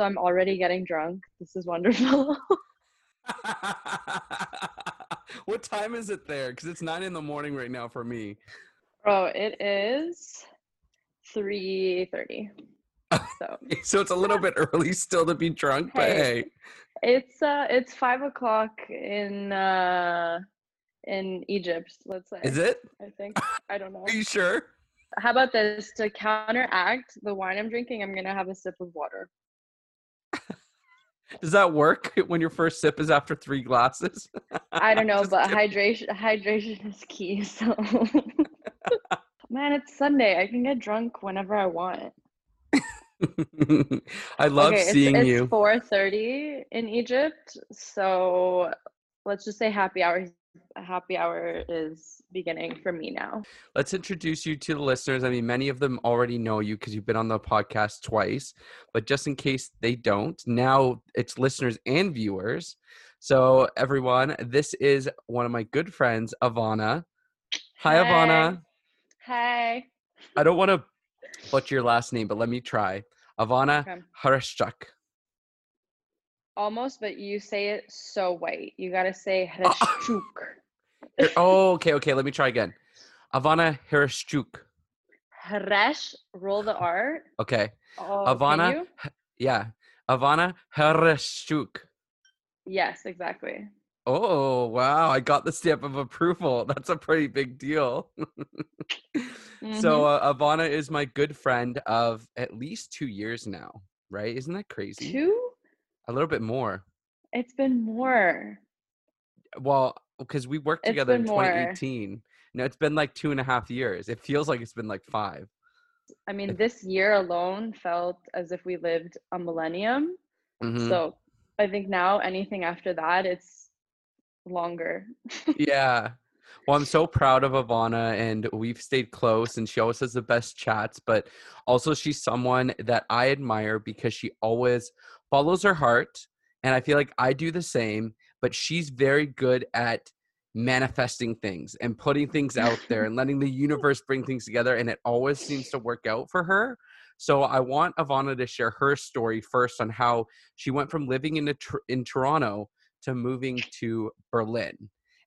I'm already getting drunk. This is wonderful. what time is it there? Because it's nine in the morning right now for me. Oh, it is three thirty. So So it's a little bit early still to be drunk, but Hey. hey. it's uh it's five o'clock in uh in Egypt, let's say. Is it? I think. I don't know. Are you sure? How about this? To counteract the wine I'm drinking, I'm gonna have a sip of water. Does that work when your first sip is after three glasses? I don't know, but kidding. hydration hydration is key. So man, it's Sunday. I can get drunk whenever I want. I love okay, seeing it's, you. It's four thirty in Egypt, so let's just say happy hour. A happy hour is beginning for me now. Let's introduce you to the listeners. I mean, many of them already know you because you've been on the podcast twice, but just in case they don't, now it's listeners and viewers. So, everyone, this is one of my good friends, Ivanna. Hi, Ivanna. Hey. I don't want to butcher your last name, but let me try. Ivanna Okay. Harashchuk. Almost, but you say it so white. You gotta say Oh. Oh, okay, okay. Let me try again. Ivanna Harashchuk. Hresh, roll the R. Okay. Oh, can Ivanna. you? H- Yeah. Ivanna Harashchuk. Yes, exactly. Oh, wow. I got the stamp of approval. That's a pretty big deal. So, Mhm. uh, Ivanna is my good friend of at least two years now, right? Isn't that crazy? two? A little bit more. It's been more. Well, because we worked It's together in been more. 2018. No, it's been like two and a half years. It feels like it's been like five. I mean, this year alone felt as if we lived a millennium. Mhm. So I think now anything after that, it's longer. yeah. Well, I'm so proud of Ivanna, and we've stayed close, and she always has the best chats. But also, she's someone that I admire because she always follows her heart, and I feel like I do the same. But she's very good at manifesting things and putting things out there and letting the universe bring things together, and it always seems to work out for her. So I want Ivanna to share her story first on how she went from living in a, Tor- in Toronto to moving to Berlin,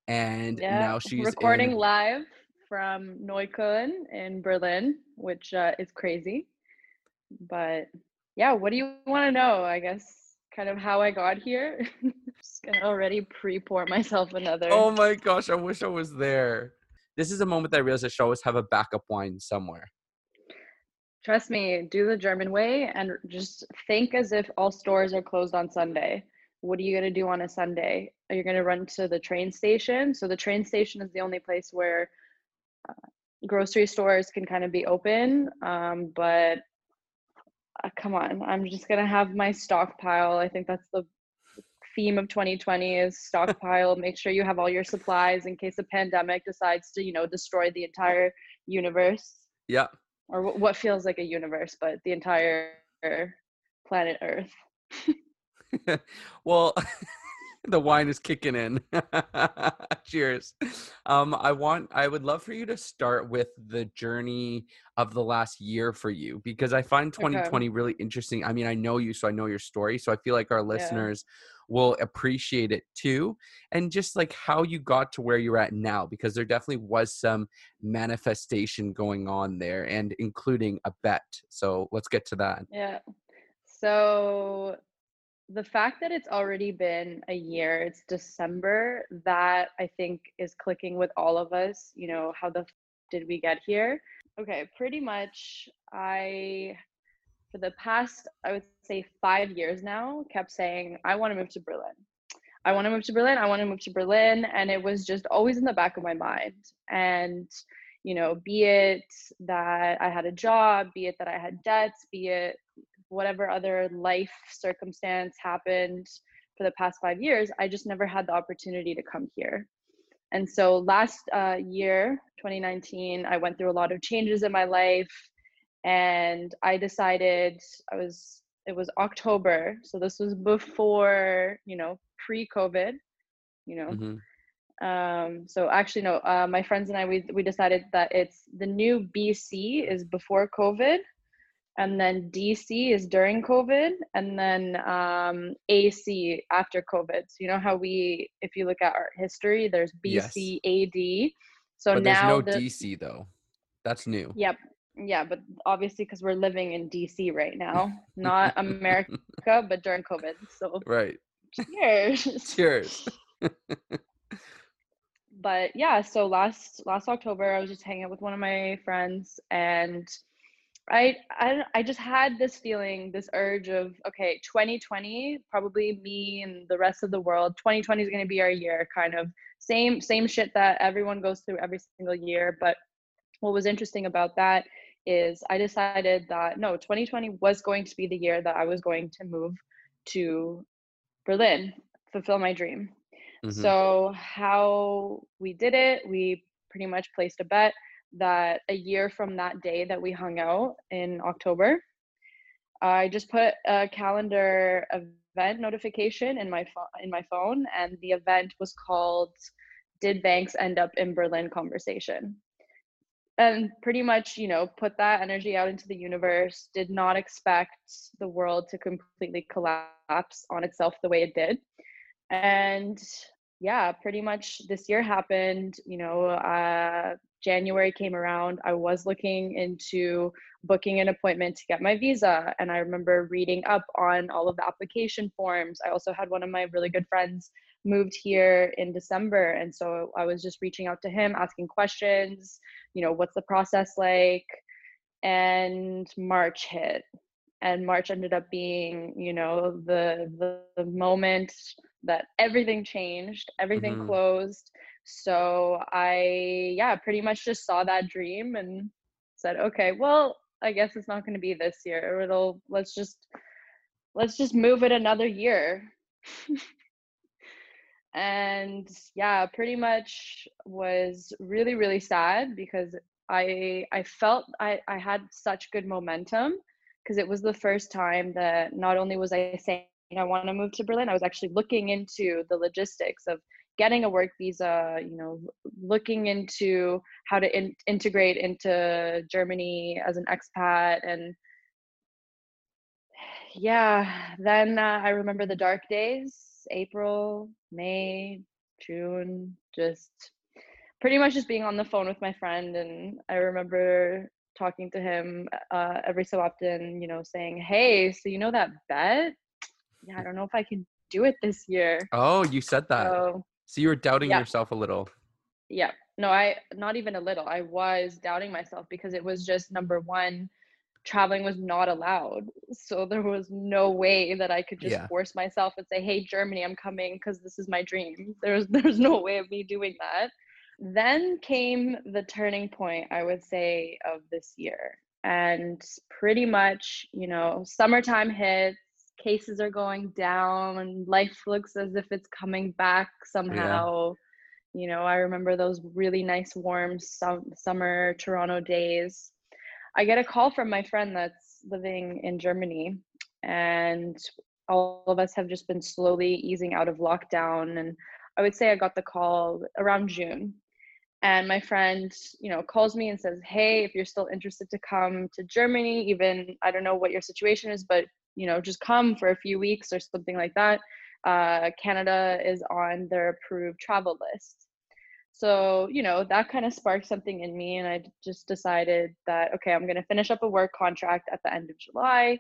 and Yeah, now she's recording in- live from Neukölln in Berlin, which uh, is crazy. But yeah, what do you want to know? I guess kind of how I got here. Just gonna already pre-pour myself another. Oh my gosh, I wish I was there. This is a moment that I realized I should always have a backup wine somewhere. Trust me, do the German way and just think as if all stores are closed on Sunday. What are you going to do on a Sunday? Are you going to run to the train station? So, the train station is the only place where uh, grocery stores can kind of be open. Um, but uh, come on, I'm just going to have my stockpile. I think that's the theme of 2020 is stockpile. Make sure you have all your supplies in case the pandemic decides to, you know, destroy the entire universe Yeah. or wh- what feels like a universe, but the entire planet Earth. well, the wine is kicking in. Cheers. Um, I want I would love for you to start with the journey of the last year for you because I find 2020 really interesting. I mean, I know you, so I know your story. So I feel like our listeners will appreciate it too. And just like how you got to where you're at now, because there definitely was some manifestation going on there and including a bet. So let's get to that. Yeah. So the fact that it's already been a year, it's December, that I think is clicking with all of us. You know, how the f- did we get here? Okay, pretty much I for the past I would say 5 years now kept saying I want to move to Berlin. I want to move to Berlin. I want to move to Berlin and it was just always in the back of my mind. And you know, be it that I had a job, be it that I had debts, be it whatever other life circumstance happened for the past five years, I just never had the opportunity to come here. And so last uh, year, 2019, I went through a lot of changes in my life, and I decided I was it was October, so this was before you know pre-COVID, you know. Mhm. Um, so actually, no. Uh, my friends and I we we decided that it's the new BC is before COVID, and then DC is during COVID, and then um, AC after COVID. So you know how we, if you look at our history, there's BC, Yes. AD. So but there's now no the DC though. That's new. yep, yeah, but obviously because we're living in DC right now, not America, but during COVID. So Right. cheers. Cheers. but yeah so last last october i was just hanging out with one of my friends and I, I i just had this feeling this urge of okay 2020 probably me and the rest of the world 2020 is going to be our year kind of. Same same shit that everyone goes through every single year but what was interesting about that is i decided that no 2020 was going to be the year that i was going to move to berlin fulfill my dream. Mhm. so how we did it, we pretty much placed a bet that a year from that day that we hung out in October, I just put a calendar event notification in my phone in my phone, and the event was called "Did Banks End Up in Berlin?" conversation. And pretty much, you know, put that energy out into the universe. Did not expect the world to completely collapse on itself the way it did and yeah pretty much this year happened you know uh january came around i was looking into booking an appointment to get my visa and i remember reading up on all of the application forms i also had one of my really good friends moved here in december and so i was just reaching out to him asking questions you know what's the process like and march hit and march ended up being you know the the, the moment that everything changed everything Mhm. closed so i yeah pretty much just saw that dream and said okay well i guess it's not going to be this year. It'll let's just let's just move it another year. And yeah pretty much was really really sad because i i felt i i had such good momentum because it was the first time that not only was i saying i want to move to berlin i was actually looking into the logistics of getting a work visa you know looking into how to in- integrate into germany as an expat and yeah then uh, i remember the dark days april may june just pretty much just being on the phone with my friend and i remember talking to him uh, every so often you know saying hey so you know that bet yeah i don't know if i can do it this year Oh, you said that. so so you were doubting yeah. yourself a little. yeah no i not even a little i was doubting myself because it was just number one traveling was not allowed so there was no way that i could just Yeah. force myself and say hey germany i'm coming because this is my dream there's there's no way of me doing that then came the turning point i would say of this year and pretty much you know summertime hits cases are going down and life looks as if it's coming back somehow. You know i remember those really nice warm sum- summer toronto days. I get a call from my friend that's living in germany and all of us have just been slowly easing out of lockdown and i would say i got the call around june. And my friend you know calls me and says hey if you're still interested to come to germany even i don't know what your situation is but you know just come for a few weeks or something like that uh, canada is on their approved travel list. So you know that kind of sparked something in me and i just decided that okay i'm going to finish up a work contract at the end of july.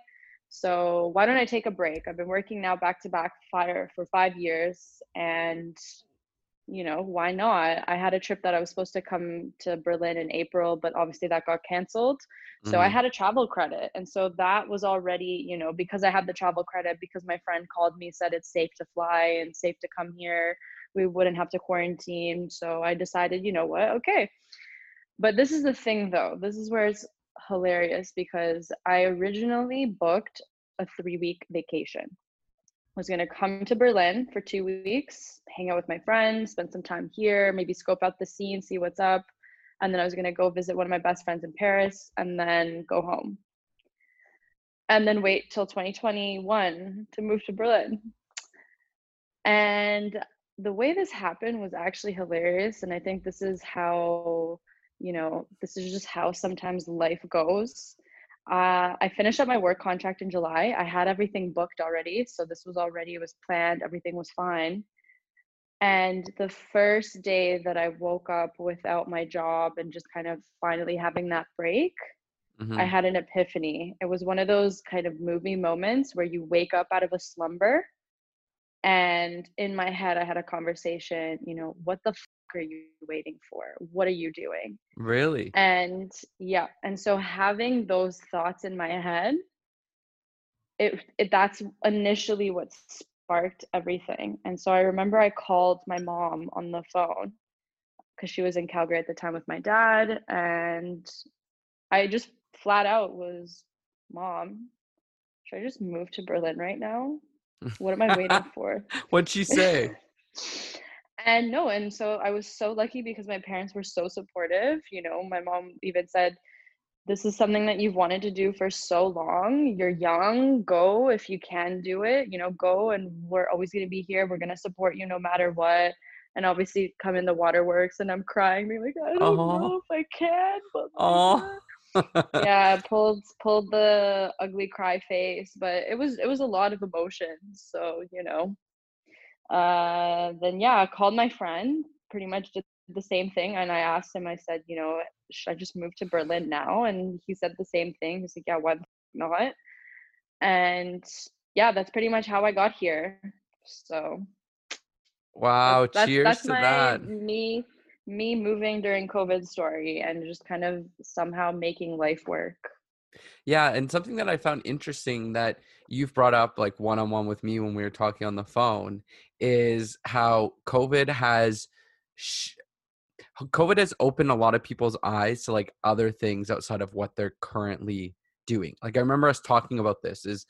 So why don't i take a break? I've been working now back to back fire for five years and you know why not? I had a trip that i was supposed to come to berlin in april but obviously that got canceled. So i Mhm. had a travel credit and so that was already you know because i had the travel credit because my friend called me said it's safe to fly and safe to come here we wouldn't have to quarantine. So i decided you know what? Okay. But this is the thing though. This is where it's hilarious because i originally booked a three week vacation was going to come to Berlin for two weeks, hang out with my friends, spend some time here, maybe scope out the scene, see what's up. And then I was going to go visit one of my best friends in Paris and then go home. And then wait till 2021 to move to Berlin. And the way this happened was actually hilarious. And I think this is how, you know, this is just how sometimes life goes. Uh, I finished up my work contract in July. I had everything booked already. So this was already, it was planned, everything was fine. And the first day that I woke up without my job and just kind of finally having that break, Mhm. I had an epiphany. It was one of those kind of movie moments where you wake up out of a slumber. And in my head, I had a conversation, you know, what the are you waiting for? What are you doing? Really? And yeah, and so having those thoughts in my head, it, it that's initially what sparked everything. And so I remember I called my mom on the phone because she was in Calgary at the time with my dad and I just flat out was, "Mom, should I just move to Berlin right now? What am I waiting for?" What'd she say? and no, and so I was so lucky because my parents were so supportive. You know, my mom even said, This is something that you've wanted to do for so long. You're young, go if you can do it, you know, go and we're always going to be here. We're going to support you no matter what. And obviously, come in the waterworks, and I'm crying, being like, I don't Aw. know if I can, but Aw. yeah, pulled pulled the ugly cry face, but it was it was a lot of emotions. So you know, uh, then yeah, I called my friend, pretty much did the same thing, and I asked him. I said, you know, should I just move to Berlin now? And he said the same thing. He's like, yeah, why not? And yeah, that's pretty much how I got here. So wow, that's that's, cheers that's to my that. me me moving during COVID story and just kind of somehow making life work. Yeah, and something that I found interesting that you've brought up like one on one with me when we were talking on the phone is how COVID has sh- COVID has opened a lot of people's eyes to like other things outside of what they're currently doing. Like I remember us talking about this is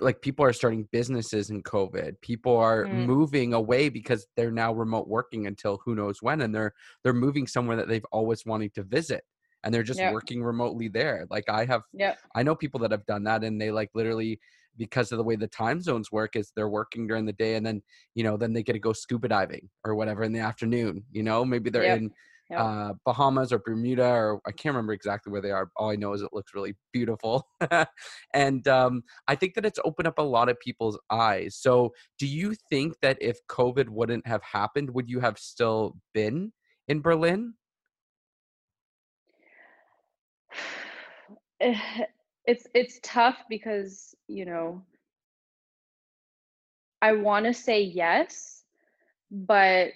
like people are starting businesses in COVID. People are Mm. moving away because they're now remote working until who knows when and they're they're moving somewhere that they've always wanted to visit and they're just Yeah. working remotely there. Like I have Yep. I know people that have done that and they like literally because of the way the time zones work is they're working during the day and then you know then they get to go scuba diving or whatever in the afternoon you know maybe they're Yep. in Yep. uh bahamas or bermuda or i can't remember exactly where they are all i know is it looks really beautiful and um i think that it's opened up a lot of people's eyes so do you think that if covid wouldn't have happened would you have still been in berlin Eh, it's it's tough because you know I want to say yes, but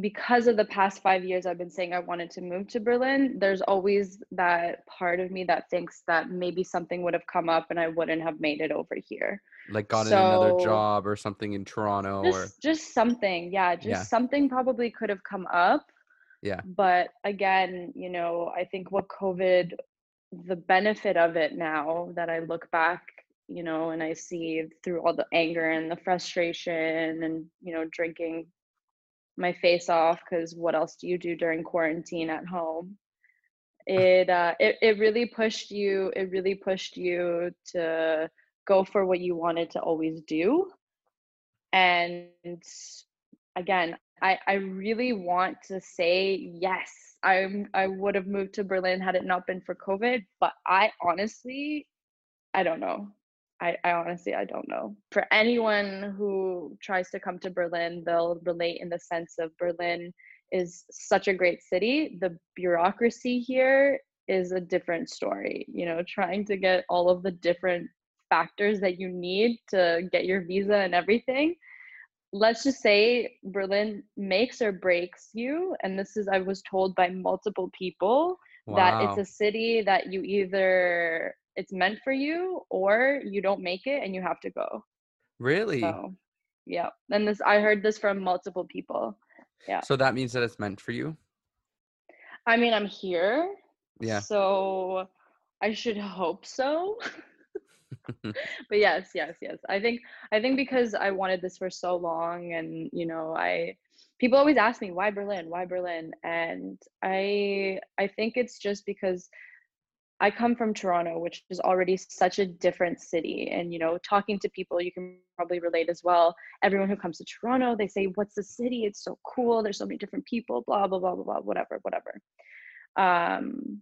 because of the past five years I've been saying I wanted to move to Berlin, there's always that part of me that thinks that maybe something would have come up and I wouldn't have made it over here. like gotten another job or something in toronto or just just something, yeah, just Yeah. something probably could have come up. yeah But again, you know, I think what COVID, the benefit of it now that I look back, you know, and I see through all the anger and the frustration and, you know, drinking my face off because what else do you do during quarantine at home? It uh it, it really pushed you, it really pushed you to go for what you wanted to always do. And again, I, I really want to say yes. I'm I would have moved to Berlin had it not been for COVID, but I honestly I don't know. I, I honestly I don't know. For anyone who tries to come to Berlin, they'll relate in the sense of Berlin is such a great city. The bureaucracy here is a different story. You know, trying to get all of the different factors that you need to get your visa and everything let's just say Berlin makes or breaks you. And this is, I was told by multiple people that it's a city that you either it's meant for you or you don't make it and you have to go. really So, yeah. And this, I heard this from multiple people. Yeah. so that means that it's meant for you I mean, I'm here. yeah So I should hope so. but yes, yes, yes. I think I think because I wanted this for so long and you know, I people always ask me why Berlin? Why Berlin? And I I think it's just because I come from Toronto, which is already such a different city. And, you know, talking to people, you can probably relate as well. Everyone who comes to Toronto, they say, What's the city? It's so cool. There's so many different people, blah, blah, blah, blah, blah, whatever, whatever. Um,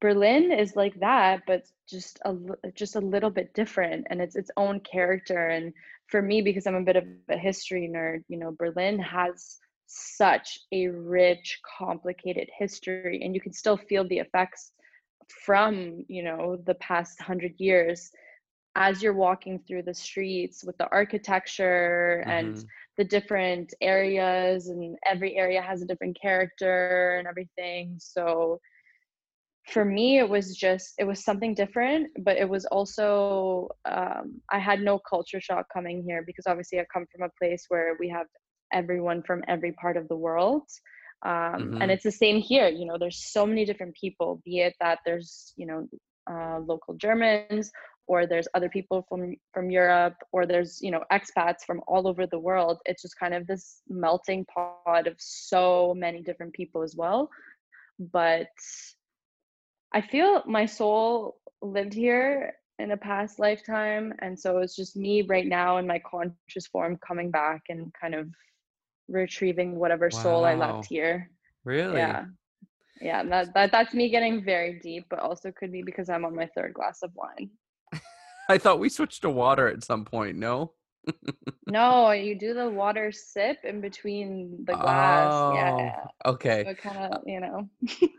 Berlin is like that, but just a just a little bit different, and it's its own character. And for me, because I'm a bit of a history nerd, you know, Berlin has such a rich, complicated history, and you can still feel the effects from you know the past hundred years as you're walking through the streets with the architecture mm-hmm. and the different areas and every area has a different character and everything so for me it was just it was something different but it was also um, i had no culture shock coming here because obviously i come from a place where we have everyone from every part of the world um, mm-hmm. and it's the same here you know there's so many different people be it that there's you know uh, local germans or there's other people from from europe or there's you know expats from all over the world it's just kind of this melting pot of so many different people as well but I feel my soul lived here in a past lifetime. And so it's just me right now in my conscious form coming back and kind of retrieving whatever wow. soul I left here. Really? Yeah. Yeah, that, that that's me getting very deep, but also could be because I'm on my third glass of wine. I thought we switched to water at some point, no? No, you do the water sip in between the glass. Oh, yeah. Okay. So kind of, uh, you know.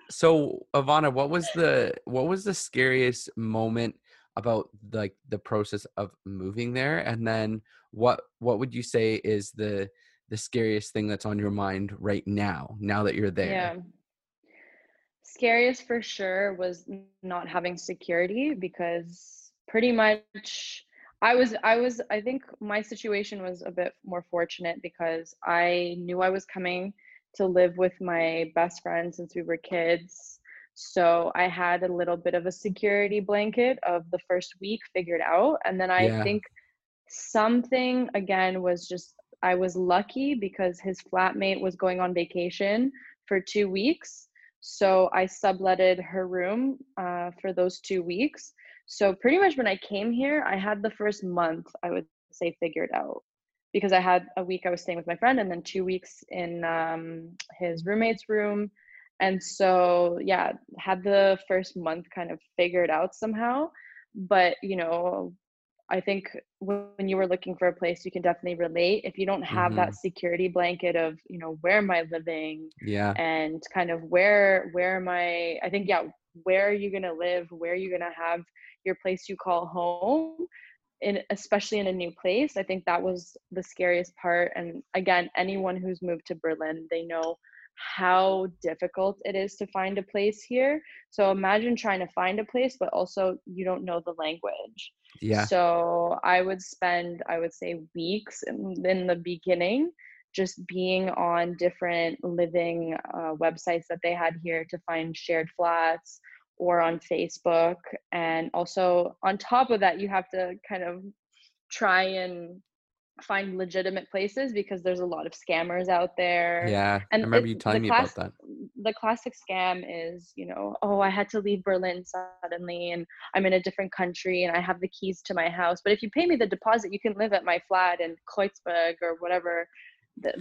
so, Ivanna, what was the what was the scariest moment about like the process of moving there and then what what would you say is the the scariest thing that's on your mind right now now that you're there? Yeah. Scariest for sure was not having security because pretty much I was I was I think my situation was a bit more fortunate because I knew I was coming to live with my best friend since we were kids. So I had a little bit of a security blanket of the first week figured out and then I yeah. think something again was just I was lucky because his flatmate was going on vacation for 2 weeks. So I subletted her room uh, for those 2 weeks so pretty much when I came here, I had the first month, I would say, figured out because I had a week I was staying with my friend and then two weeks in um, his roommate's room. And so, yeah, had the first month kind of figured out somehow. But, you know, I think when you were looking for a place, you can definitely relate. If you don't have mm-hmm. that security blanket of, you know, where am I living? Yeah. And kind of where, where am I? I think, yeah, where are you going to live? Where are you going to have your place you call home in especially in a new place. I think that was the scariest part and again anyone who's moved to berlin they know how difficult it is to find a place here. So imagine trying to find a place but also you don't know the language. Yeah. So i would spend i would say weeks in, in the beginning just being on different living uh, websites that they had here to find shared flats or on Facebook. And also, on top of that, you have to kind of try and find legitimate places because there's a lot of scammers out there. Yeah, and I remember it, you telling me class, about that. The classic scam is, you know, oh, I had to leave Berlin suddenly, and I'm in a different country, and I have the keys to my house. But if you pay me the deposit, you can live at my flat in Kreuzberg or whatever.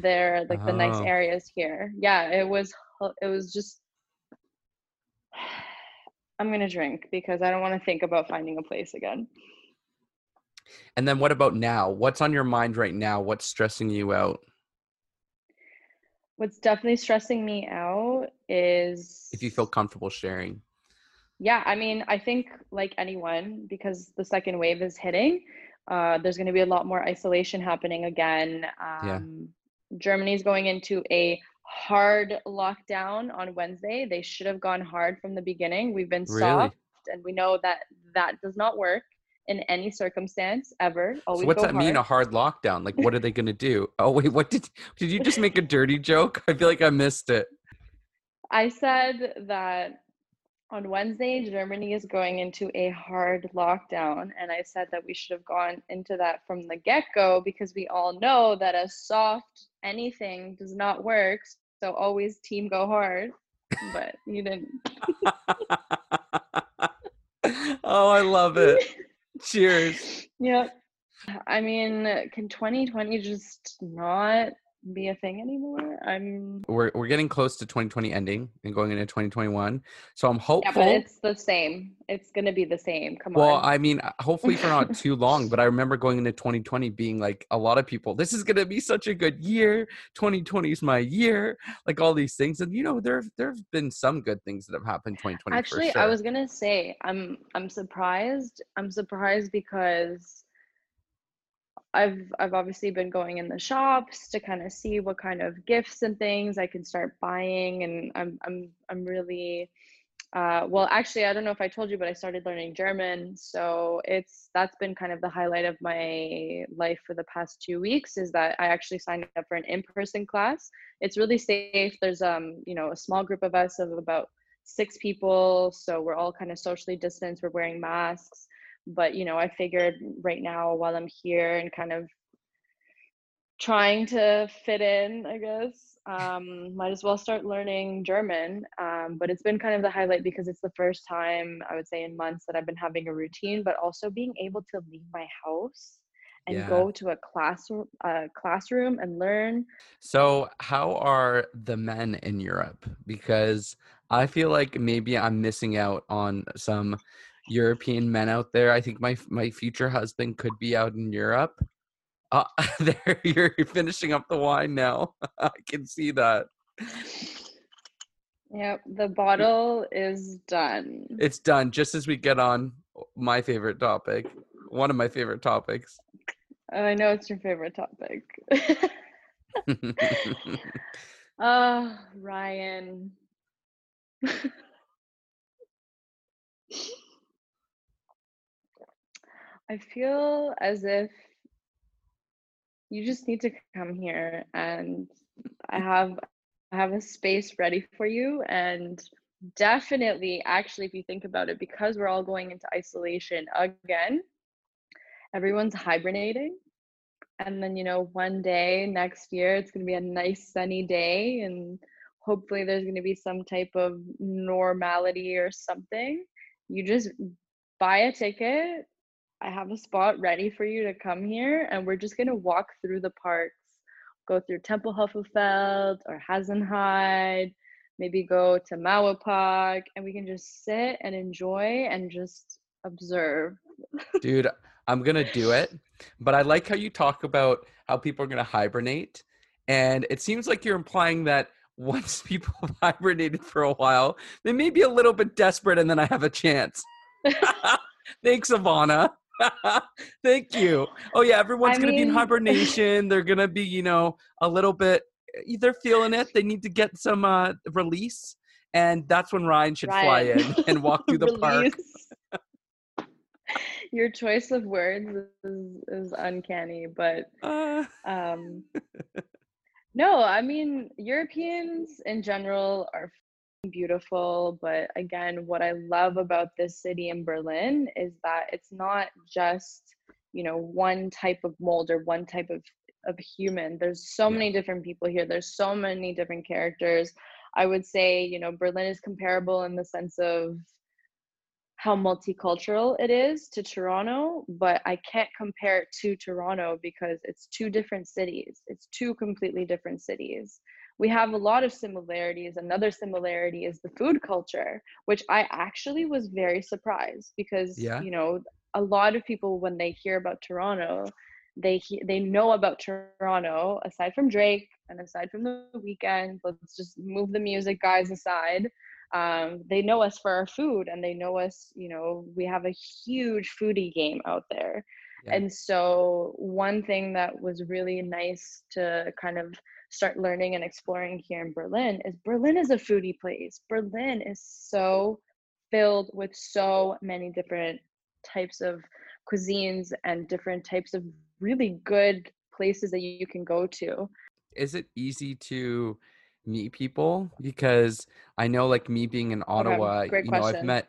They're like oh. the nice oh. areas here. Yeah, it was. It was just I'm gonna drink because I don't want to think about finding a place again. And then what about now? What's on your mind right now? What's stressing you out? What's definitely stressing me out is if you feel comfortable sharing. Yeah, I mean, I think like anyone, because the second wave is hitting, uh, there's going to be a lot more isolation happening again. Um, yeah. Germany's going into a hard lockdown on Wednesday. They should have gone hard from the beginning. We've been really? soft, and we know that that does not work in any circumstance ever. Always so what's that hard. mean? A hard lockdown? Like, what are they going to do? Oh wait, what did did you just make a dirty joke? I feel like I missed it. I said that on Wednesday, Germany is going into a hard lockdown. And I said that we should have gone into that from the get go because we all know that a soft anything does not work. So always team go hard. But you didn't. oh, I love it. Cheers. Yep. I mean, can 2020 just not be a thing anymore. I'm we're we're getting close to 2020 ending and going into 2021. So I'm hopeful. Yeah, but it's the same. It's gonna be the same. Come well, on. Well, I mean, uh, hopefully for not too long. But I remember going into 2020 being like a lot of people. This is gonna be such a good year. 2020 is my year. Like all these things, and you know, there there've been some good things that have happened 2020. Actually, sure. I was gonna say I'm I'm surprised. I'm surprised because I've I've obviously been going in the shops to kind of see what kind of gifts and things I can start buying, and I'm I'm I'm really uh, well. Actually, I don't know if I told you, but I started learning German, so it's that's been kind of the highlight of my life for the past two weeks. Is that I actually signed up for an in-person class. It's really safe. There's um you know a small group of us of about six people, so we're all kind of socially distanced. We're wearing masks but you know i figured right now while i'm here and kind of trying to fit in i guess um, might as well start learning german um, but it's been kind of the highlight because it's the first time i would say in months that i've been having a routine but also being able to leave my house and Yeah. go to a classroom uh, classroom and learn So, how are the men in Europe? Because I feel like maybe I'm missing out on some European men out there. I think my my future husband could be out in Europe. Uh, there, you're finishing up the wine now. I can see that. yep the bottle is done It's done just as we get on my favorite topic, one of my favorite topics. i know it's your favorite topic Oh, Ryan. I feel as if you just need to come here and I have I have a space ready for you and definitely actually if you think about it because we're all going into isolation again everyone's hibernating. And then you know one day next year it's going to be a nice sunny day and hopefully there's going to be some type of normality or something. You just buy a ticket i have a spot ready for you to come here and we're just going to walk through the parks go through Tempelhofer Feld or hasenheide maybe go to Mauer Park and we can just sit and enjoy and just observe Dude, I'm gonna do it. But I like how you talk about how people are gonna hibernate. And it seems like you're implying that once people have hibernated for a while, they may be a little bit desperate and then I have a chance. Thanks, Ivanna. Thank you. Oh yeah, everyone's I gonna be in hibernation. They're gonna be, you know, a little bit they're feeling it. They need to get some uh release. And that's when Ryan should fly in and walk through the park. Your choice of words is, is uncanny, but Uh, um, no, I mean Europeans in general are beautiful, but again, what I love about this city in Berlin is that it's not just you know one type of mold or one type of of human. There's so Yeah. many different people here. There's so many different characters. I would say you know Berlin is comparable in the sense of how multicultural it is to Toronto, but I can't compare it to Toronto because it's two different cities. It's two completely different cities. We have a lot of similarities. Another similarity is the food culture, which I actually was very surprised because Yeah. you know a lot of people when they hear about Toronto, they they know about Toronto aside from Drake and aside from the Weeknd. Let's just move the music guys aside um, they know us for our food and they know us you know we have a huge foodie game out there Yeah. and so one thing that was really nice to kind of start learning and exploring here in berlin is berlin is a foodie place. Berlin is so filled with so many different types of cuisines and different types of really good places that you can go to. Is it easy to meet people? Because i know like me being in ottawa great you know i've met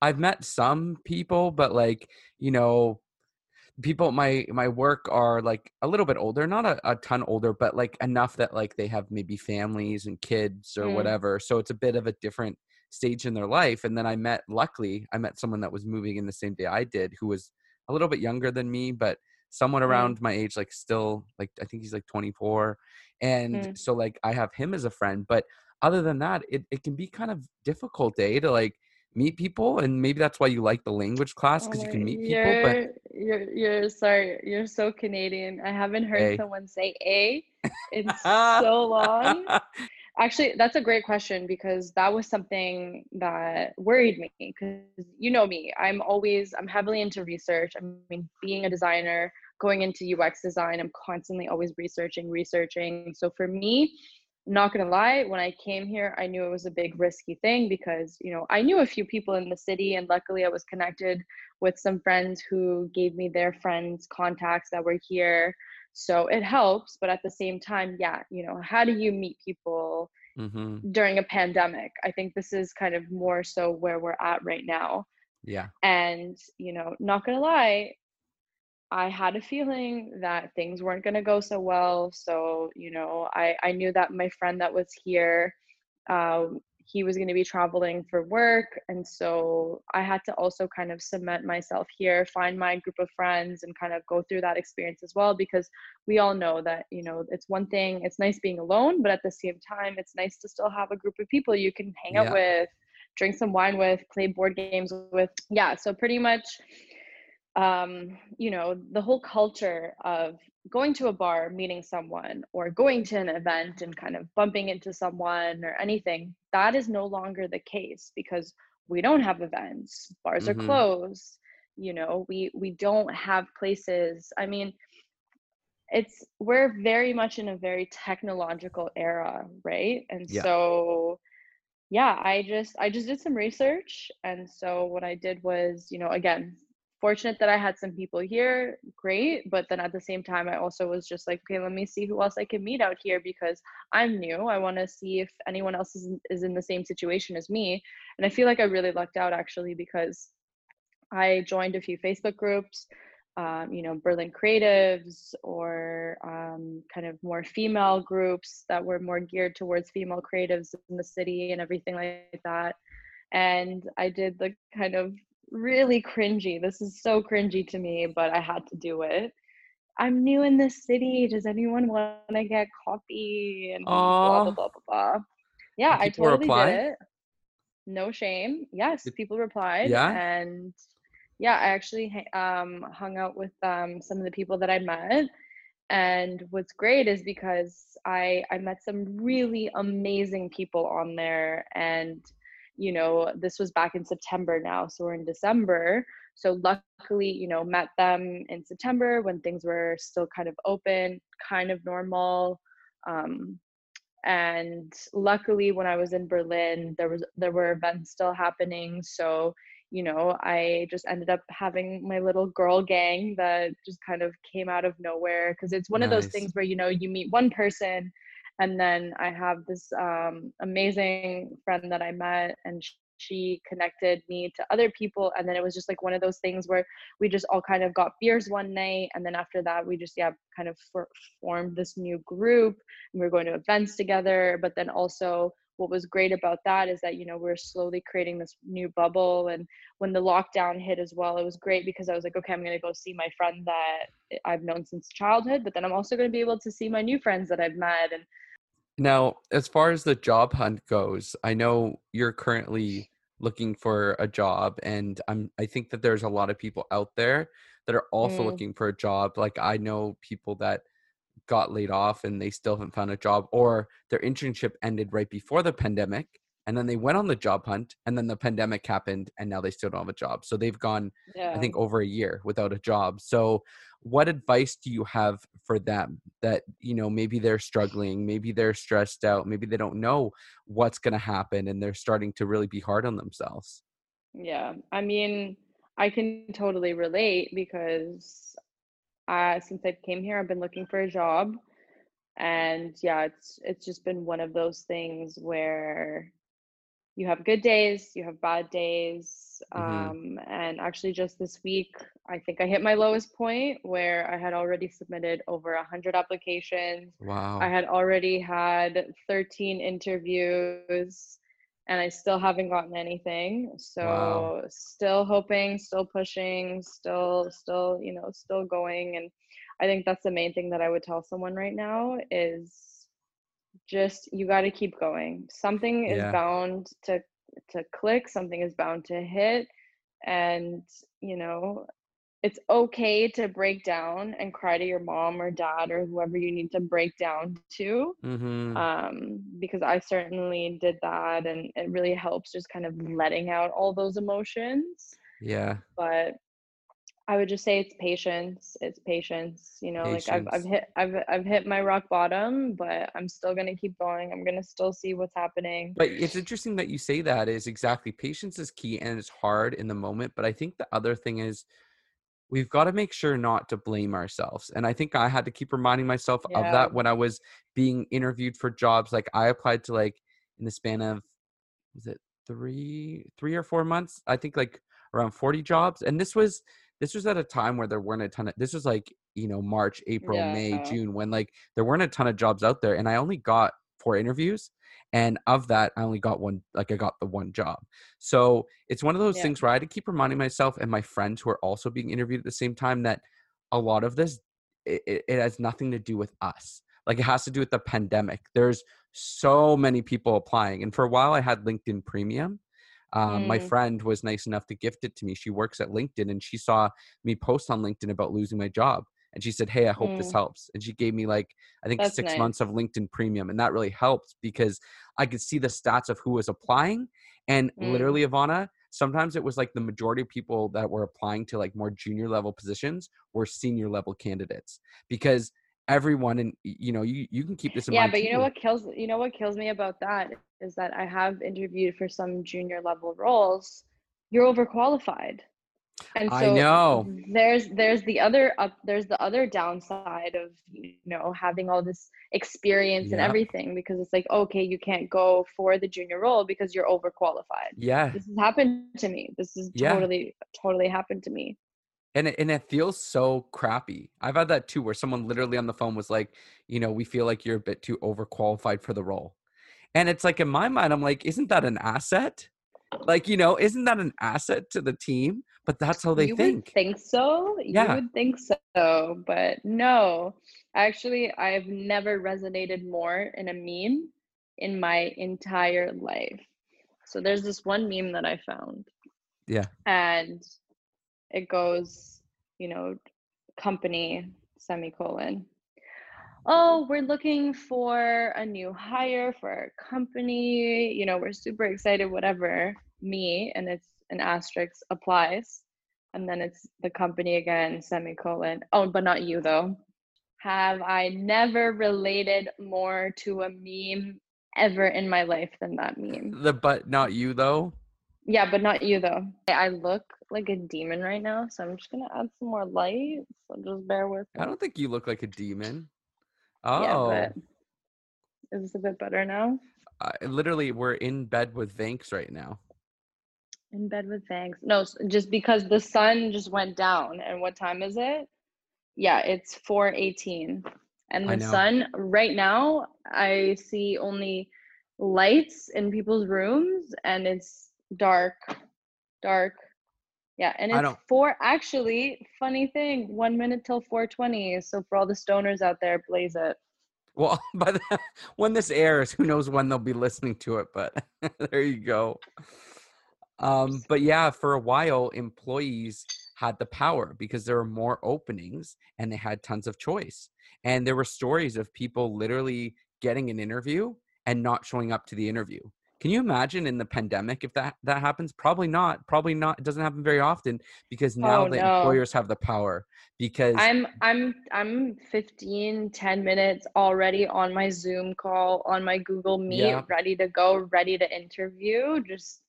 i've met some people but like you know people my my work are like a little bit older not a, a ton older but like enough that like they have maybe families and kids or Mm. whatever so it's a bit of a different stage in their life and then i met luckily i met someone that was moving in the same day i did who was a little bit younger than me but someone Mm. around my age, like still like I think he's like 24. And Mm. so like I have him as a friend, but other than that, it, it can be kind of difficult, eh, to like meet people and maybe that's why you like the language class Oh because you can meet people, but you're you're you're sorry, you're so Canadian. I haven't heard A. someone say A in so long. Actually, that's a great question because that was something that worried me because you know me. I'm always I'm heavily into research. I mean, being a designer, going into UX design, I'm constantly always researching, researching. So for me, not gonna lie, when I came here, I knew it was a big risky thing because you know I knew a few people in the city, and luckily I was connected with some friends who gave me their friends contacts that were here. So it helps, but at the same time, yeah, you know, how do you meet people hmm during a pandemic? I think this is kind of more so where we're at right now. Yeah. And, you know, not gonna lie, I had a feeling that things weren't going to go so well. So, you know, I, I knew that my friend that was here, um, he was going to be traveling for work. And so I had to also kind of cement myself here, find my group of friends, and kind of go through that experience as well. Because we all know that, you know, it's one thing, it's nice being alone, but at the same time, it's nice to still have a group of people you can hang out with, drink some wine with, play board games with. Yeah. So pretty much um, you know, the whole culture of going to a bar, meeting someone, or going to an event and kind of bumping into someone or anything, that is no longer the case because we don't have events. Bars are Mhm. closed. You know, we we don't have places. I mean, it's we're very much in a very technological era, right? And Yeah. so yeah i just i just did some research and so what i did was you know again fortunate that i had some people here great but then at the same time i also was just like okay let me see who else i can meet out here because i'm new. I want to see if anyone else is, in- is in the same situation as me. And i feel like i really lucked out actually because i joined a few facebook groups um, you know berlin creatives or um, kind of more female groups that were more geared towards female creatives in the city and everything like that. And i did the kind of really cringy. This is so cringy to me but i had to do it. I'm new in this city. Does anyone want to get coffee and blah blah blah blah blah? Yeah i totally reply? did it. No shame. Yes people replied Yeah? and yeah i actually um, hung out with um, some of the people that i met. And what's great is because i i met some really amazing people on there and you know this was back in september now so we're in december. So luckily you know met them in september when things were still kind of open kind of normal um, and luckily when i was in berlin there was there were events still happening. So you know i just ended up having my little girl gang that just kind of came out of nowhere because it's one of those things where you know you meet one person and then i have this um, amazing friend that i met and she connected me to other people and then it was just like one of those things where we just all kind of got beers one night and then after that we just yeah kind of for- formed this new group and we were going to events together but then also what was great about that is that you know we're slowly creating this new bubble and when the lockdown hit as well it was great because i was like okay i'm going to go see my friend that i've known since childhood but then i'm also going to be able to see my new friends that i've met and Now, as far as the job hunt goes, I know you're currently looking for a job and I'm I think that there's a lot of people out there that are also Mm. looking for a job. Like I know people that got laid off and they still haven't found a job or their internship ended right before the pandemic and then they went on the job hunt and then the pandemic happened and now they still don't have a job. So they've gone yeah I think over a year without a job. So what advice do you have for them that you know maybe they're struggling, maybe they're stressed out, maybe they don't know what's going to happen and they're starting to really be hard on themselves? Yeah, I mean, I can totally relate because uh, since I came here, I've been looking for a job, and yeah, it's it's just been one of those things where you have good days, you have bad days, Mhm. um, and actually, just this week, I think I hit my lowest point where I had already submitted over a hundred applications. Wow! I had already had 13 interviews and I still haven't gotten anything. So Wow. still hoping, still pushing, still still, you know, still going and I think that's the main thing that I would tell someone right now is just you got to keep going. Something is Yeah. bound to to click, something is bound to hit and, you know, it's okay to break down and cry to your mom or dad or whoever you need to break down to Mhm. um, because I certainly did that, and it really helps just kind of letting out all those emotions. Yeah. But I would just say it's patience. It's patience. You know, like I've I've hit I've I've hit my rock bottom, but I'm still gonna keep going. I'm gonna still see what's happening. But it's interesting that you say that is exactly patience is key and it's hard in the moment. But I think the other thing is we've got to make sure not to blame ourselves. And I think I had to keep reminding myself of that when I was being interviewed for jobs. Like I applied to like in the span of was it three three or four months? I think like around 40 jobs. And this was this was at a time where there weren't a ton of this was like, you know, March, April, May, uh-huh. June, when like there weren't a ton of jobs out there. And I only got four interviews. And of that, I only got one, like I got the one job. So it's one of those Yeah. things where I had to keep reminding myself and my friends who are also being interviewed at the same time that a lot of this it, it, has nothing to do with us. Like it has to do with the pandemic. There's so many people applying, and for a while I had LinkedIn Premium. Um, my Mm, friend was nice enough to gift it to me. She works at LinkedIn, and she saw me post on LinkedIn about losing my job, and she said, "Hey, I hope this mm, helps." And she gave me like I think that's six months of LinkedIn Premium, and that really helped because I could see the stats of who was applying, and Mm, literally, Ivanna, sometimes it was like the majority of people that were applying to like more junior level positions were senior level candidates because everyone and you know you you can keep this in Yeah, mind but you know what kills you know what kills me about that is that I have interviewed for some junior level roles. You're overqualified. And i so know. there's there's the other up there's the other downside of you know having all this experience and everything because it's like okay you can't go for the junior role because you're overqualified. yeah. This has happened to me. This has yeah. totally totally happened to me. and it, and it feels so crappy. I've had that too where someone literally on the phone was like you know we feel like you're a bit too overqualified for the role. And it's like in my mind i'm like isn't that an asset like you know isn't that an asset to the team but that's how they You would think think so. You would think so, but no. Actually, I've never resonated more in a meme in my entire life. So there's this one meme that I found, yeah and it goes, you know, company semicolon. Oh, we're looking for a new hire for our company. You know, we're super excited, whatever. Me, and it's an asterisk applies. And then it's the company again, semicolon. Oh, but not you though. Have I never related more to a meme ever in my life than that meme? the but not you though Yeah, but not you though. I look like a demon right now, so I'm just gonna add some more light. So just bear with Me. i don't think you look like a demon Yeah, but oh is this a bit better now? I, literally we're in bed with vanks right now In bed with vanks. No, just because the sun just went down. And what time is it? Yeah, it's 4:18. And the sun right now, I see only lights in people's rooms and it's dark, dark. Yeah, and it's four actually, funny thing, 1 minute till 4:20. So for all the stoners out there, blaze it. well by the when this airs who knows when they'll be listening to it but there you go Um, but yeah, for a while, employees had the power because there were more openings and they had tons of choice. And there were stories of people literally getting an interview and not showing up to the interview. Can you imagine in the pandemic if that that happens? Probably not. Probably not. It doesn't happen very often because now Oh the no. employers have the power. Because I'm I'm I'm 15, 10 minutes already on my Zoom call, on my Google Meet, yeah, ready to go, ready to interview. Just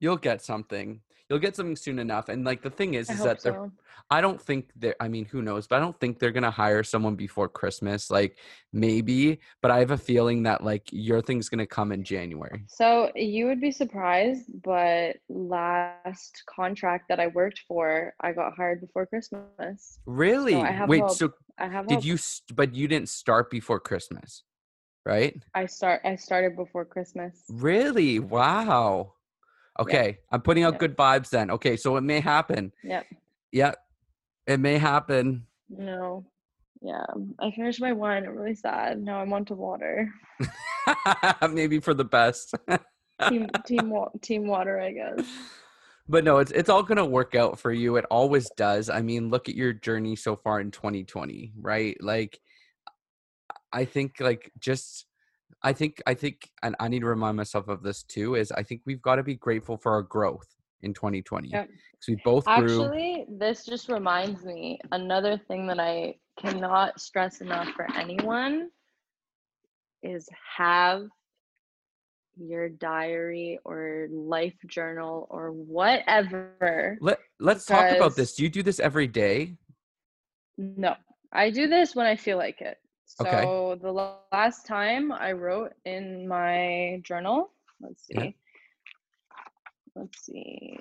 you'll get something. You'll get something soon enough. And like the thing is, I is that they're so. I don't think that I mean, who knows, but I don't think they're gonna hire someone before Christmas. Like maybe, but I have a feeling that like your thing's gonna come in January. So you would be surprised, but last contract that I worked for, I got hired before Christmas. So I Really? have Wait, hope. so I have did hope. you st- but you didn't start before Christmas? right? I start I started before Christmas. Really? Wow. Okay, I'm putting out Yep. good vibes then. Okay, so it may happen. Yep. Yep. it may happen. No. Yeah. I finished my wine. I'm really sad. Now I'm on to water. Maybe for the best. Team team team water, I guess. but no, it's it's all gonna work out for you. It always does. I mean, look at your journey so far in 2020, right? Like, I think like just. I think I think and I need to remind myself of this too is I think we've got to be grateful for our growth in 2020 because Yep. we both grew Actually, this just reminds me another thing that I cannot stress enough for anyone is have your diary or life journal or whatever. Let Let's talk about this. Do you do this every day? No, I do this when I feel like it. So Okay. the la- last time I wrote in my journal, let's see. Yeah. Let's see.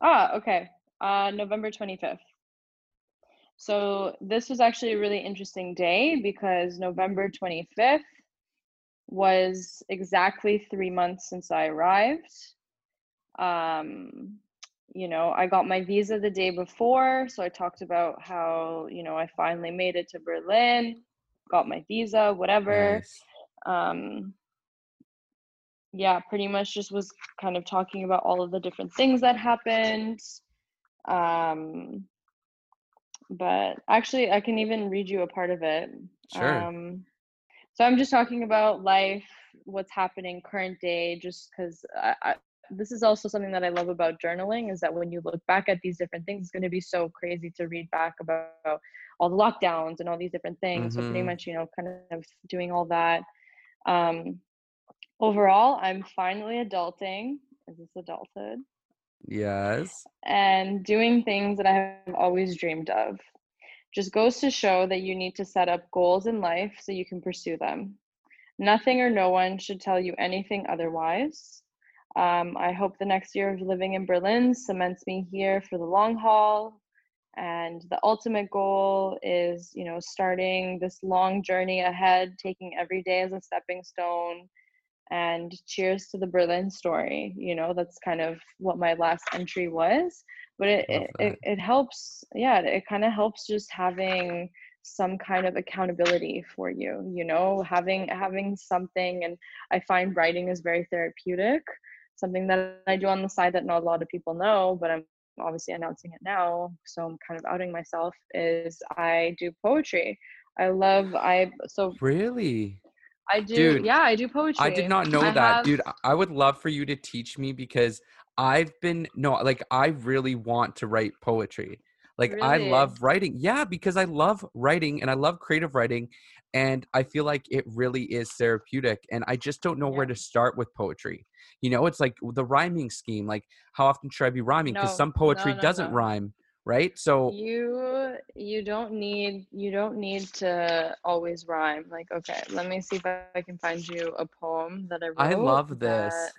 Ah, okay. Uh, November 25th. So this was actually a really interesting day because November 25th was exactly three months since I arrived. Um, you know, I got my visa the day before, so I talked about how, you know, I finally made it to Berlin, got my visa, whatever. Nice. Um, yeah, pretty much just was kind of talking about all of the different things that happened. Um, but actually, I can even read you a part of it. Sure. Um, so I'm just talking about life, what's happening current day, just because I, I, this is also something that I love about journaling is that when you look back at these different things, it's going to be so crazy to read back about all the lockdowns and all these different things. So pretty much, you know, kind of doing all that. Um, overall, I'm finally adulting. Is this adulthood? Yes. and doing things that I have always dreamed of. Just goes to show that you need to set up goals in life so you can pursue them. Nothing or no one should tell you anything otherwise. Um, I hope the next year of living in Berlin cements me here for the long haul. And the ultimate goal is, you know, starting this long journey ahead, taking every day as a stepping stone, and cheers to the Berlin story. You know, that's kind of what my last entry was. But it it, it, it helps, yeah, it kind of helps just having some kind of accountability for you, you know, having having something and I find writing is very therapeutic. Something that I do on the side that not a lot of people know, but I'm obviously announcing it now, so I'm kind of outing myself, is I do poetry. I love I so Really? I do Dude, yeah, I do poetry. I did not know I that, dude. I would love for you to teach me because I've been no, like I really want to write poetry. Like I love writing. Yeah, because I love writing and I love creative writing and I feel like it really is therapeutic and I just don't know where to start with poetry. You know, it's like the rhyming scheme, like how often should I be rhyming because No, some poetry no, no, doesn't rhyme, right? So you you don't need you don't need to always rhyme. Like okay, let me see if I can find you a poem that I wrote. I love this.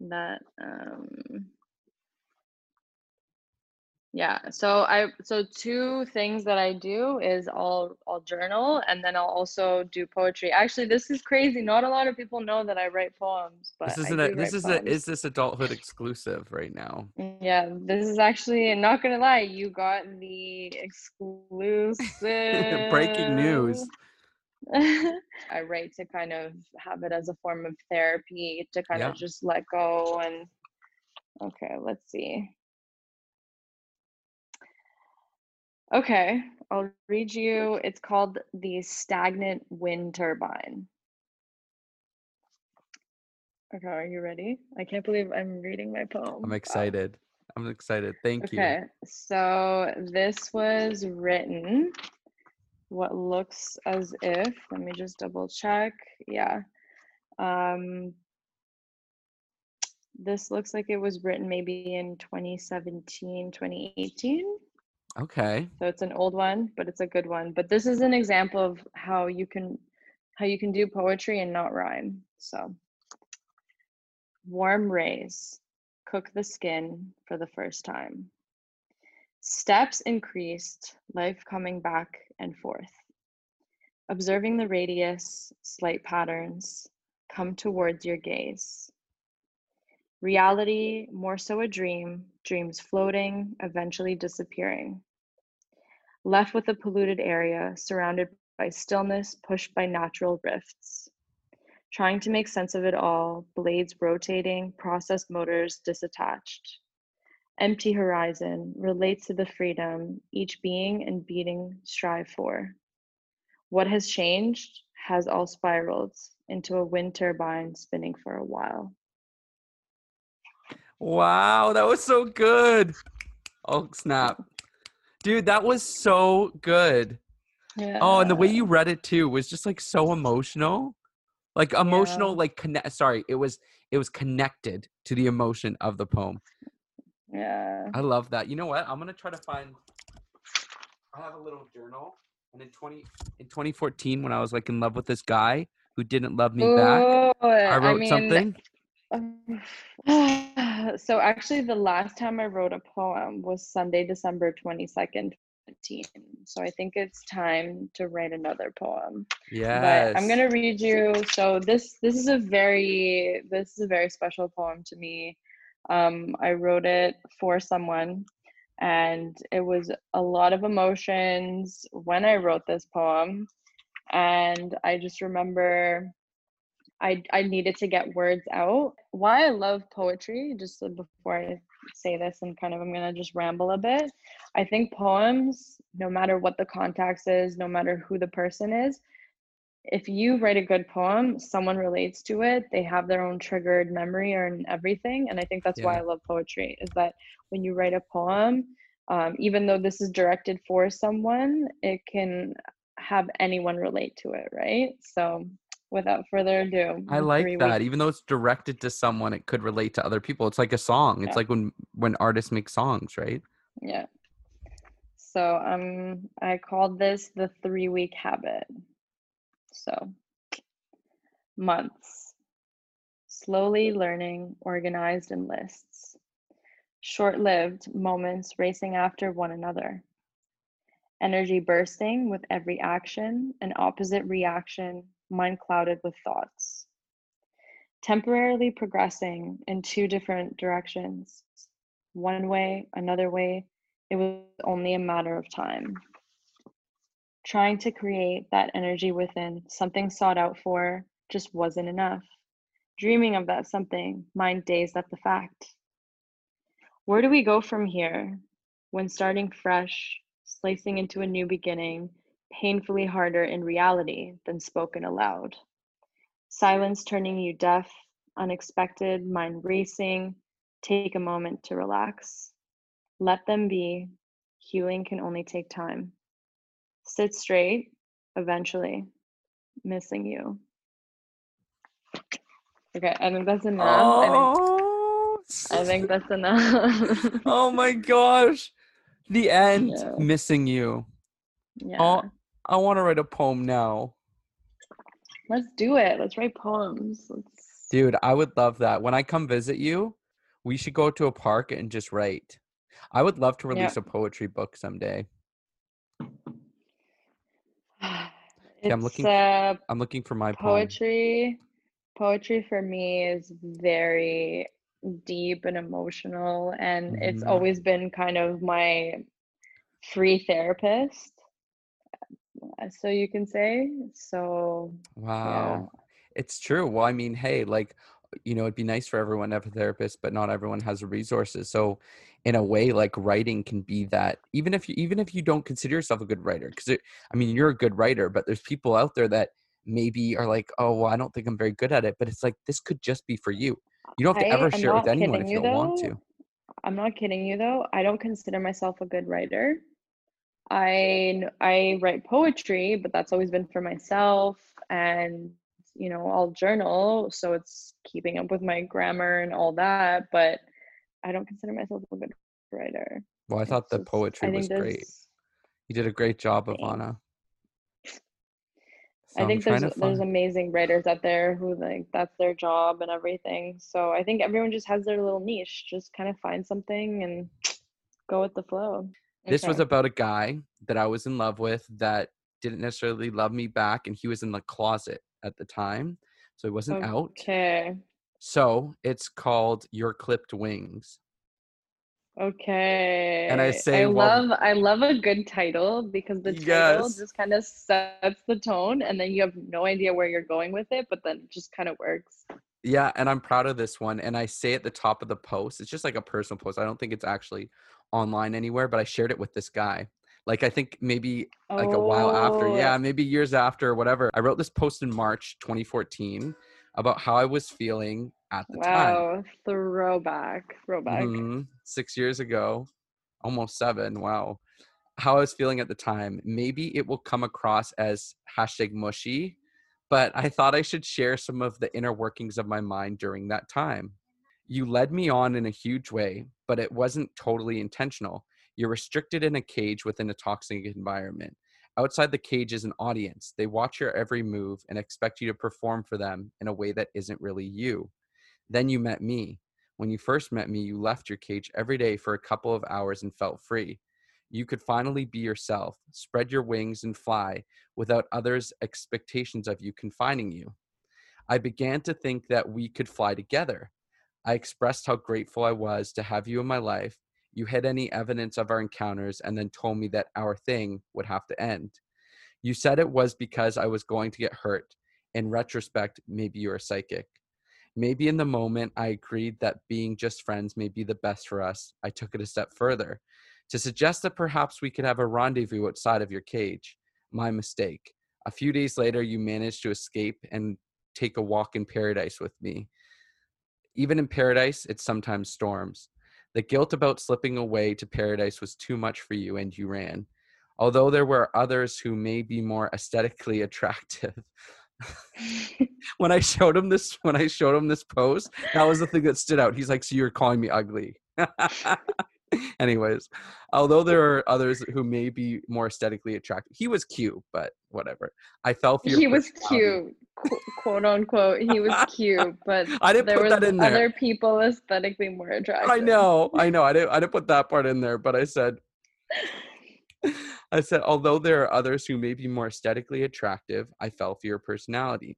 That, that um yeah so i so two things that i do is i'll i'll journal and then i'll also do poetry actually this is crazy not a lot of people know that i write poems but this isn't a, this is a is this adulthood exclusive right now. Mm, yeah this is actually not gonna lie you got the exclusive Breaking news. i write to kind of have it as a form of therapy to kind Yeah. of just let go and okay let's see okay i'll read you it's called the stagnant wind turbine okay are you ready i can't believe i'm reading my poem I'm Wow. excited. I'm excited. Thank you. Okay, so this was written what looks as if, let me just double check. Yeah. Um this looks like it was written maybe in 2017, 2018. Okay. So it's an old one, but it's a good one. But this is an example of how you can how you can do poetry and not rhyme. So warm rays cook the skin for the first time. Steps increased, life coming back and forth. Observing the radius, slight patterns come towards your gaze. Reality, more so a dream, dreams floating, eventually disappearing. Left with a polluted area, surrounded by stillness, pushed by natural rifts. Trying to make sense of it all, blades rotating, processed motors disattached. Empty horizon relates to the freedom each being and beating strive for. What has changed has all spiraled into a wind turbine spinning for a while. Wow, that was so good. Oh, snap. Dude, that was so good. Yeah. Oh, and the way you read it too was just like so emotional. Like emotional, Yeah. like connect sorry, it was it was connected to the emotion of the poem. Yeah. I love that. You know what? I'm gonna try to find I have a little journal and in twenty in 2014 when I was like in love with this guy who didn't love me back, I wrote mean, something. so actually the last time I wrote a poem was Sunday, December 22nd, 15. So I think it's time to write another poem. yeah But I'm gonna read you. So this this is a very this is a very special poem to me. Um, I wrote it for someone, and it was a lot of emotions when I wrote this poem. And I just remember I I needed to get words out. Why I love poetry, just before I say this and kind of I'm gonna just ramble a bit. I think poems, no matter what the context is, no matter who the person is, if you write a good poem, someone relates to it, they have their own triggered memory or everything. And I think that's why I love poetry, is that when you write a poem, um, even though this is directed for someone, it can have anyone relate to it, right? So without further ado, I like that. week- Even though it's directed to someone, it could relate to other people. It's like a song. It's like when when artists make songs, right? Yeah. So um I called this the three week habit. So months. Slowly learning organized in lists. Short lived moments racing after one another. Energy bursting with every action, an opposite reaction, mind clouded with thoughts. Temporarily progressing in two different directions. One way, another way, it was only a matter of time. Trying to create that energy within, something sought out for, just wasn't enough. Dreaming of that something, mind dazed at the fact. Where do we go from here when starting fresh, slicing into a new beginning, painfully harder in reality than spoken aloud? Silence turning you deaf, unexpected, mind racing. Take a moment to relax. Let them be. Healing can only take time. Sit straight, eventually, missing you. Okay, I think that's enough. Oh, I, think, I think that's enough. oh my gosh. The end. Yeah. Missing you. Yeah. Oh, I want to write a poem now. Let's do it. Let's write poems. Let's Dude, I would love that. When I come visit you, we should go to a park and just write. I would love to Yeah. release a poetry book someday. it's I'm looking- uh, I'm looking for my poem. poetry poetry for me is very deep and emotional and it's Mhm. always been kind of my free therapist so you can say so Wow. It's true. Well, I mean, hey, like, you know, it'd be nice for everyone to have a therapist, but not everyone has the resources. So, in a way, like writing can be that. Even if you, even if you don't consider yourself a good writer, because I mean, you're a good writer, but there's people out there that maybe are like, oh, well, I don't think I'm very good at it. But it's like this could just be for you. You don't have to I ever share it with anyone if you you, don't want to. i'm not kidding you though i don't consider myself a good writer i i write poetry but that's always been for myself and you know i'll journal so it's keeping up with my grammar and all that but i don't consider myself a good writer Well, I thought It's the poetry was great. You did a great job. Ivanna. So I think there's there's amazing writers out there who like that's their job and everything. So I think everyone just has their little niche. Just kind of find something and go with the flow. This was about a guy that I was in love with that didn't necessarily love me back, and he was in the closet at the time, so he wasn't out. Okay. So it's called Your Clipped Wings. Okay. And I say, I well- love I love a good title because the title Yes. just kind of sets the tone and then you have no idea where you're going with it, but then it just kind of works. Yeah, and I'm proud of this one. And I say at the top of the post, it's just like a personal post. I don't think it's actually online anywhere, but I shared it with this guy. Like I think maybe like a while after. Oh, Yeah, maybe years after or whatever. I wrote this post in March 2014 about how I was feeling at the time. Wow. Throwback. Throwback. Mhm. Six years ago, almost seven. Wow. How I was feeling at the time. Maybe it will come across as hashtag mushy, but I thought I should share some of the inner workings of my mind during that time. You led me on in a huge way, but it wasn't totally intentional. You're restricted in a cage within a toxic environment. Outside the cage is an audience. They watch your every move and expect you to perform for them in a way that isn't really you. Then you met me. When you first met me, you left your cage every day for a couple of hours and felt free. You could finally be yourself, spread your wings, and fly without others' expectations of you confining you. I began to think that we could fly together. I expressed how grateful I was to have you in my life. You hid any evidence of our encounters and then told me that our thing would have to end. You said it was because I was going to get hurt. In retrospect, maybe you're a psychic. Maybe in the moment I agreed that being just friends may be the best for us, I took it a step further to suggest that perhaps we could have a rendezvous outside of your cage. My mistake. A few days later, you managed to escape and take a walk in paradise with me. Even in paradise, it sometimes storms. The guilt about slipping away to paradise was too much for you, and you ran. Although there were others who may be more aesthetically attractive. when I showed him this, when I showed him this post, that was the thing that stood out. He's like, "So you're calling me ugly?" Anyways, although there are others who may be more aesthetically attractive, he was cute, but whatever. I fell for your he was cute, qu- quote unquote. He was cute, but I didn't there put were that in there. other people aesthetically more attractive. I know, I know. I didn't. I didn't put that part in there, but I said, I said, although there are others who may be more aesthetically attractive, I fell for your personality.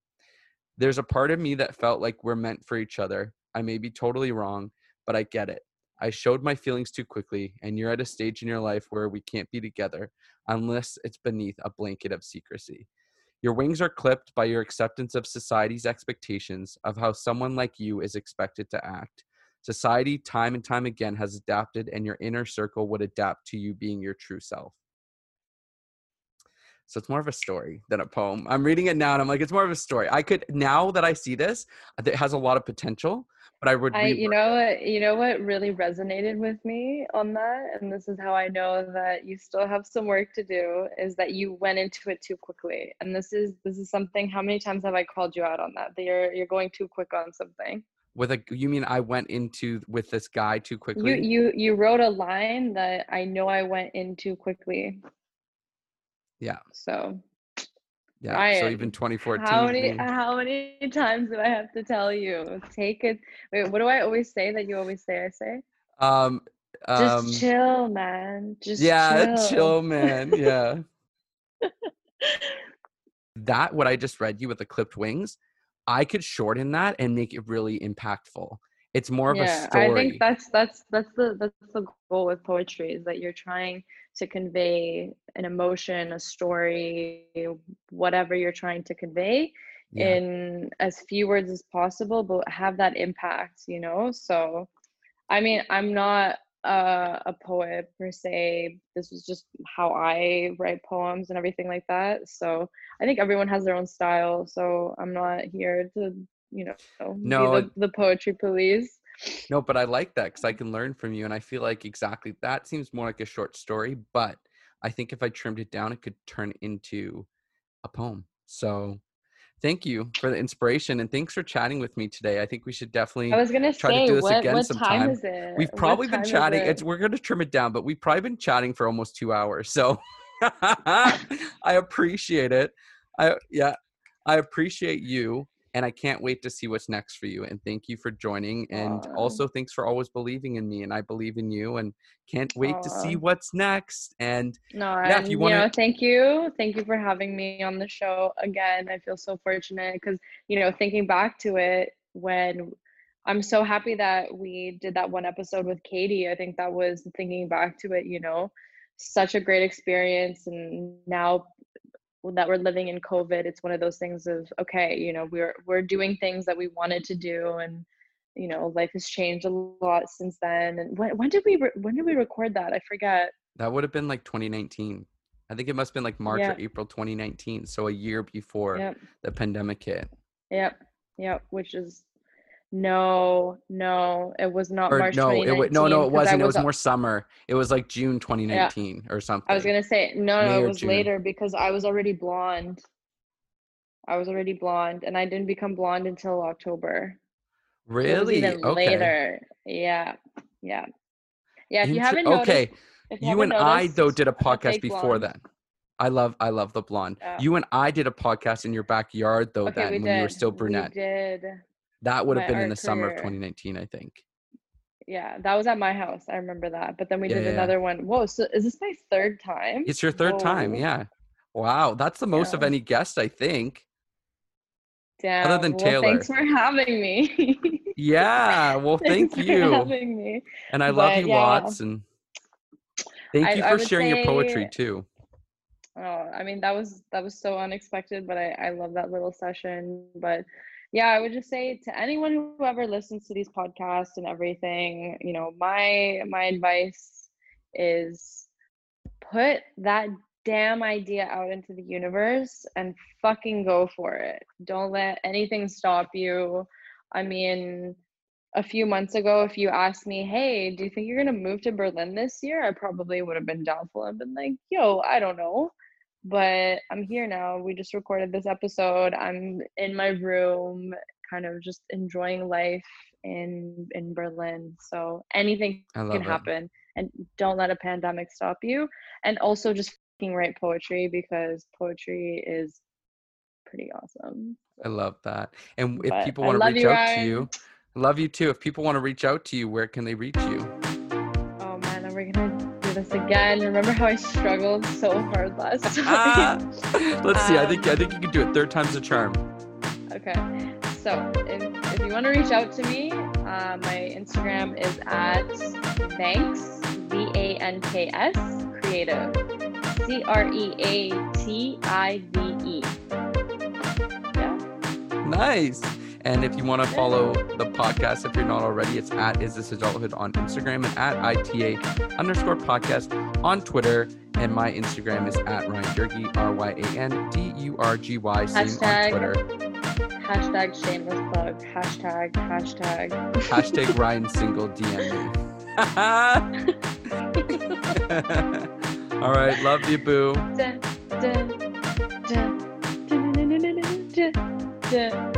There's a part of me that felt like we're meant for each other. I may be totally wrong, but I get it. I showed my feelings too quickly, and you're at a stage in your life where we can't be together unless it's beneath a blanket of secrecy. Your wings are clipped by your acceptance of society's expectations of how someone like you is expected to act. Society, time and time again, has adapted, and your inner circle would adapt to you being your true self. So it's more of a story than a poem. I'm reading it now and I'm like, it's more of a story. I could, now that I see this, uh, it has a lot of potential, but I would, I, you know what, you know what really resonated with me on that, and this is how I know that you still have some work to do, is that you went into it too quickly. And this is this is something. How many times have I called you out on that? That you're you're going too quick on something. with a, you mean I went into with this guy too quickly? You you you wrote a line that I know I went in too quickly. Yeah. So yeah. So even 2014. how many how many times do I have to tell you? Take it. Wait, what do I always say that you always say? I say. um, Just um, chill, man. Just yeah, chill. chill, man. Yeah. that what I just read you with the clipped wings, I could shorten that and make it really impactful. It's more of a yeah, story. I think that's that's that's the that's the goal with poetry is that you're trying to convey an emotion, a story, whatever you're trying to convey Yeah. in as few words as possible, but have that impact, you know? So I mean, I'm not uh, a poet per se. This was just how I write poems and everything like that. So I think everyone has their own style. So I'm not here to, you know, No, be the, the poetry police. No, but I like that because I can learn from you. And I feel like exactly that seems more like a short story. But I think if I trimmed it down, it could turn into a poem. So thank you for the inspiration and thanks for chatting with me today. I think we should definitely. I was gonna try to do this what again what sometime. time is it? We've probably been chatting. it? It's we're gonna trim it down, but we've probably been chatting for almost two hours. So I appreciate it. I yeah, I appreciate you and I can't wait to see what's next for you. And thank you for joining. And Aw. also thanks for always believing in me. And I believe in you. And can't wait to see what's next. And No, Yeah, if you you, wanna- know, thank you. Thank you for having me on the show again. I feel so fortunate because, you know, thinking back to it when I'm so happy that we did that one episode with Katie. I think that was thinking back to it, you know, such a great experience. And now that we're living in COVID, it's one of those things of, okay, you know, we're we're doing things that we wanted to do and you know, life has changed a lot since then. And when, when did we re- when did we record that? I forget. that would have been like 2019. I think it must have been like March Yeah. or April 2019. So a year before Yep. the pandemic hit. Yep, yep, which is no, no, it was not Or March no, it wa- no, no, it 2019, 'cause I wasn't. It was a- more summer. It was like June 2019 or something. I was gonna say no, May no, or it was June. later because I was already blonde. I was already blonde, and I didn't become blonde until October. Was really? even okay. later. Yeah, yeah, yeah. If you haven't noticed, okay. if You and haven't I though did a podcast before blonde. that. I love I love the blonde. Yeah. You and I did a podcast in your backyard though Okay, then we when you were did. still We brunette. did. That would have been in the summer of 2019, I think. Yeah, that was at my house. I remember that. But then we Yeah, did yeah, yeah. another one. Whoa, so is this my third time? It's your third time, yeah. Wow, that's the most of any guest, I think. Damn. Other than well, Taylor. thanks for having me. Yeah, well, thank Thanks for you. having me. And I love you yeah. lots and thank I- you for sharing your poetry too. Oh, I mean that was that was so unexpected, but I I love that little session. But yeah, I would just say to anyone who ever listens to these podcasts and everything, you know, my my advice is put that damn idea out into the universe and fucking go for it. Don't let anything stop you. I mean, a few months ago, if you asked me, hey, do you think you're gonna move to Berlin this year? I probably would have been doubtful and been like, yo, I don't know. But I'm here now. We just recorded this episode. I'm in my room, kind of just enjoying life in in Berlin. So anything can it. happen. And don't let a pandemic stop you. And also just write poetry because poetry is pretty awesome. I love that. And if But people want to reach you, out to you, love you too. If people want to reach out to you, where can they reach you? Oh man, are we gonna this again? Remember how I struggled so hard last time? Let's see. I think I think you can do it. Third time's a charm. Okay, so if, if you want to reach out to me, uh, my Instagram is at Vanks V A N K S Creative C R E A T I V E. Yeah. Nice. And if you want to follow the podcast, if you're not already, it's at Is This Adulthood on Instagram and at ITA underscore podcast on Twitter. And my Instagram is at Ryan Durgy, R Y A N D U R G Y, same Hashtag- on Twitter. Hashtag shameless plug. Hashtag hashtag. Hashtag Ryan Single DM me. All right. Love you, boo. Dun, dun, dun,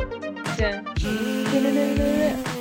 见。